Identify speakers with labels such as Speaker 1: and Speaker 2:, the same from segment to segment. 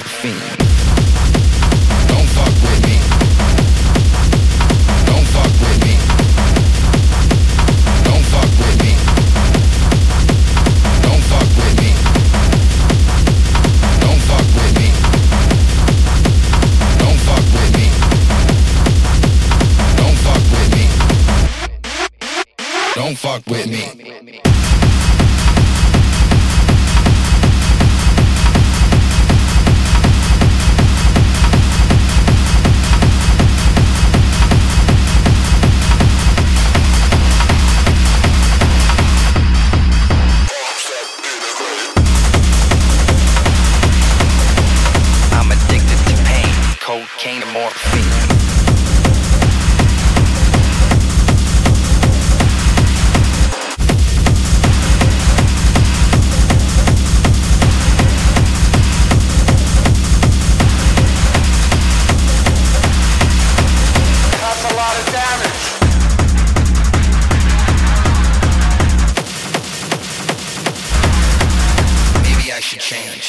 Speaker 1: dark fiend.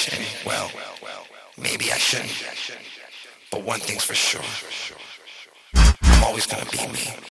Speaker 1: should. Well, maybe I shouldn't. But one thing's for sure. I'm always gonna be me.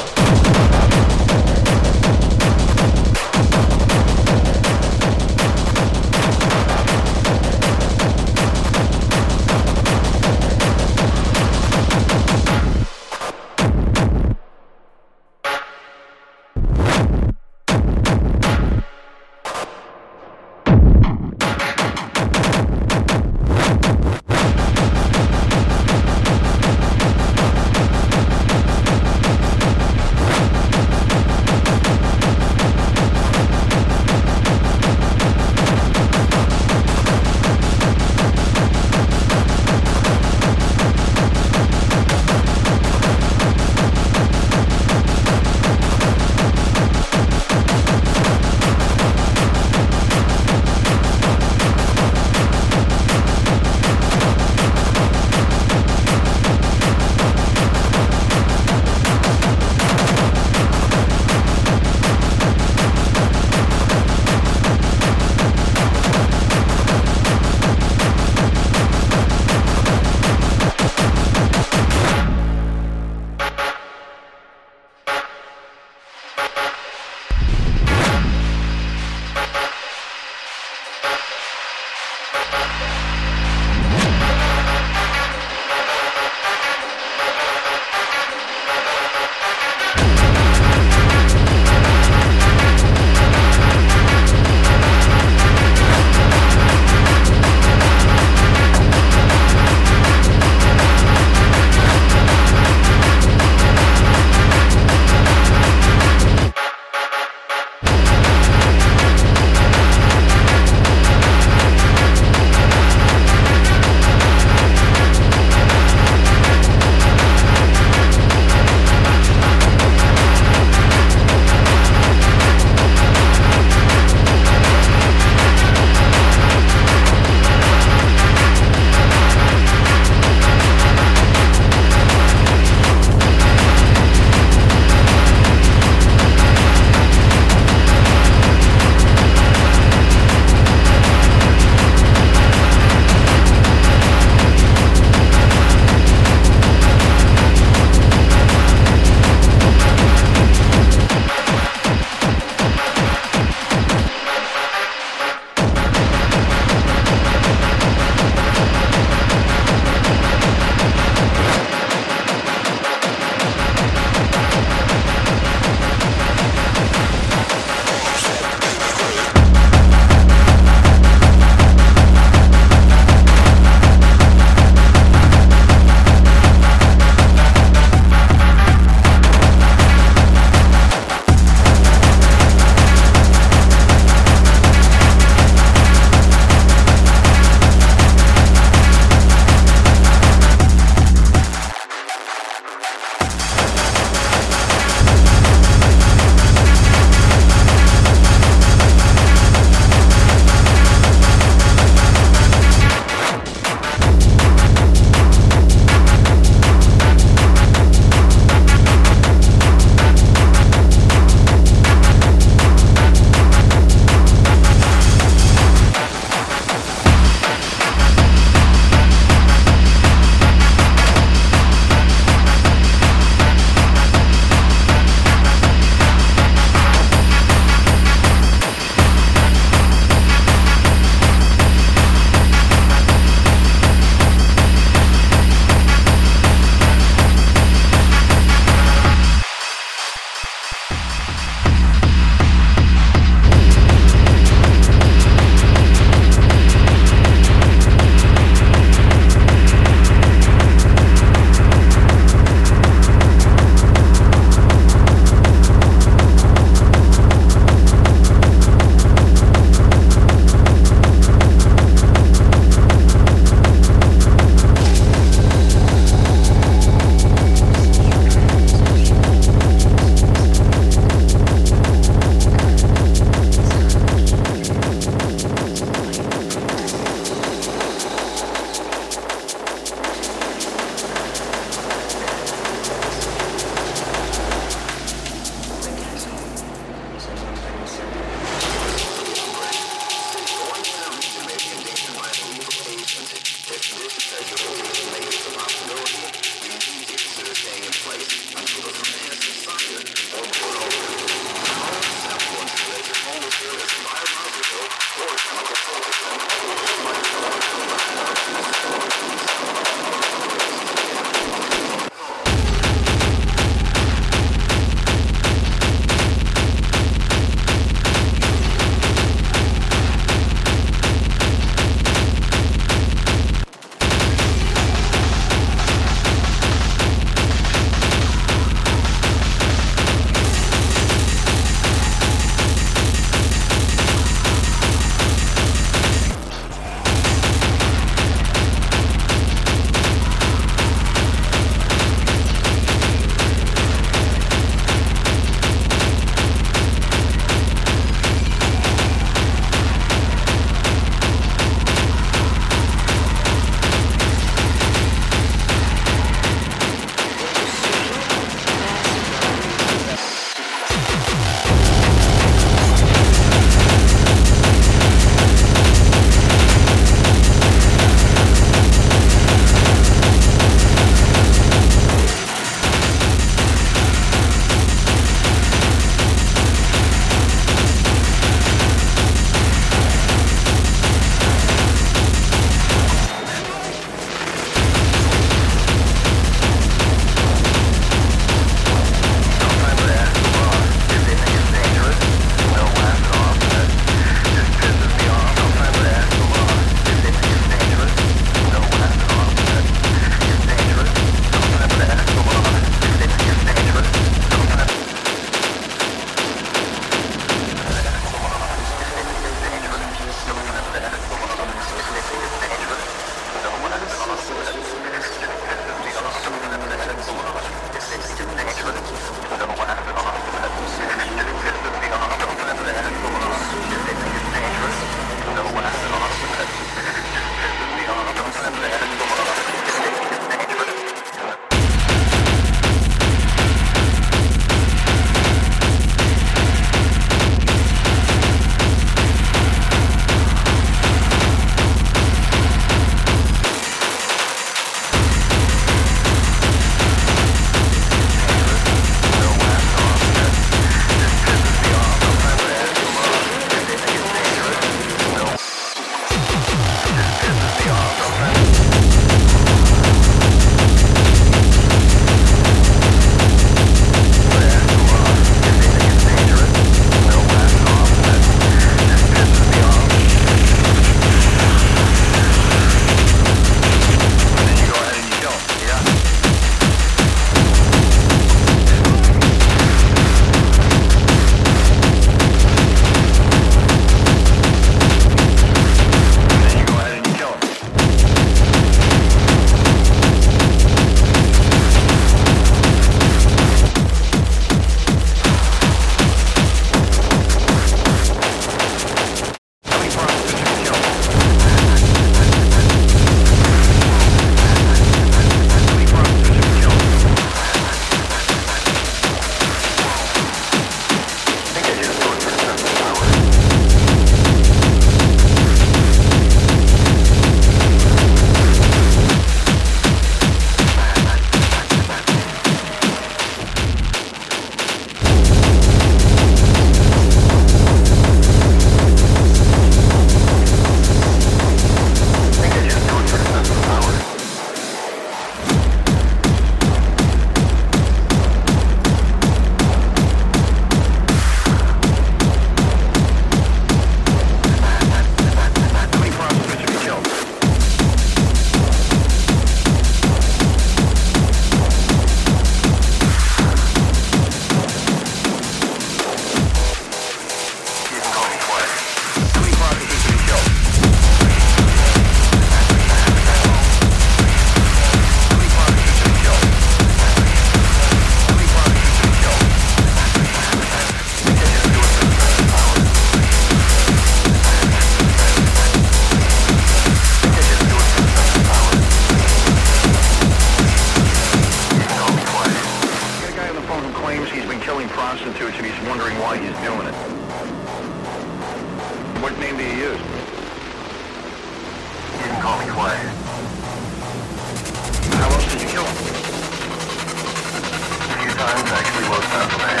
Speaker 2: Times, actually,